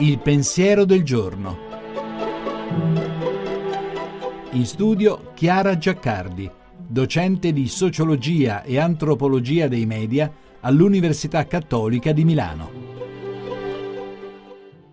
Il pensiero del giorno. In studio Chiara Giaccardi, docente di sociologia e antropologia dei media all'Università Cattolica di Milano.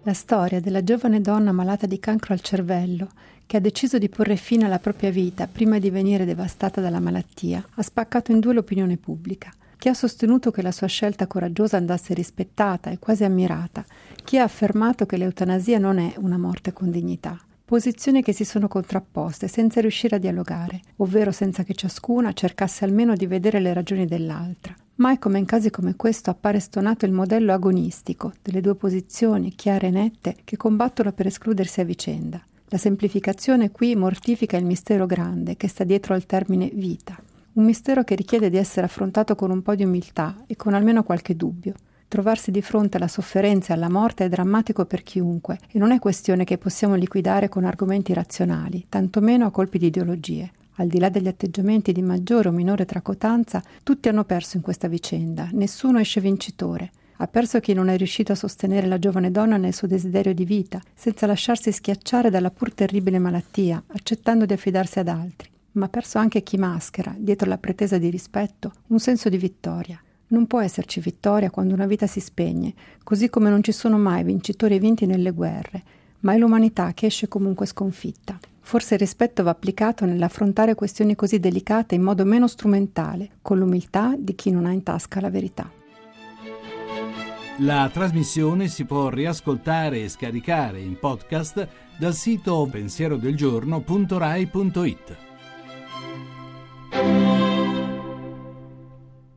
La storia della giovane donna malata di cancro al cervello che ha deciso di porre fine alla propria vita prima di venire devastata dalla malattia ha spaccato in due l'opinione pubblica chi ha sostenuto che la sua scelta coraggiosa andasse rispettata e quasi ammirata, chi ha affermato che l'eutanasia non è una morte con dignità. Posizioni che si sono contrapposte senza riuscire a dialogare, ovvero senza che ciascuna cercasse almeno di vedere le ragioni dell'altra. Mai come in casi come questo appare stonato il modello agonistico delle due posizioni chiare e nette che combattono per escludersi a vicenda. La semplificazione qui mortifica il mistero grande che sta dietro al termine vita. Un mistero che richiede di essere affrontato con un po' di umiltà e con almeno qualche dubbio. Trovarsi di fronte alla sofferenza e alla morte è drammatico per chiunque e non è questione che possiamo liquidare con argomenti razionali, tantomeno a colpi di ideologie. Al di là degli atteggiamenti di maggiore o minore tracotanza, tutti hanno perso in questa vicenda, nessuno esce vincitore. Ha perso chi non è riuscito a sostenere la giovane donna nel suo desiderio di vita, senza lasciarsi schiacciare dalla pur terribile malattia, accettando di affidarsi ad altri ma perso anche chi maschera, dietro la pretesa di rispetto, un senso di vittoria. Non può esserci vittoria quando una vita si spegne, così come non ci sono mai vincitori e vinti nelle guerre, ma è l'umanità che esce comunque sconfitta. Forse il rispetto va applicato nell'affrontare questioni così delicate in modo meno strumentale, con l'umiltà di chi non ha in tasca la verità. La trasmissione si può riascoltare e scaricare in podcast dal sito pensierodelgiorno.rai.it.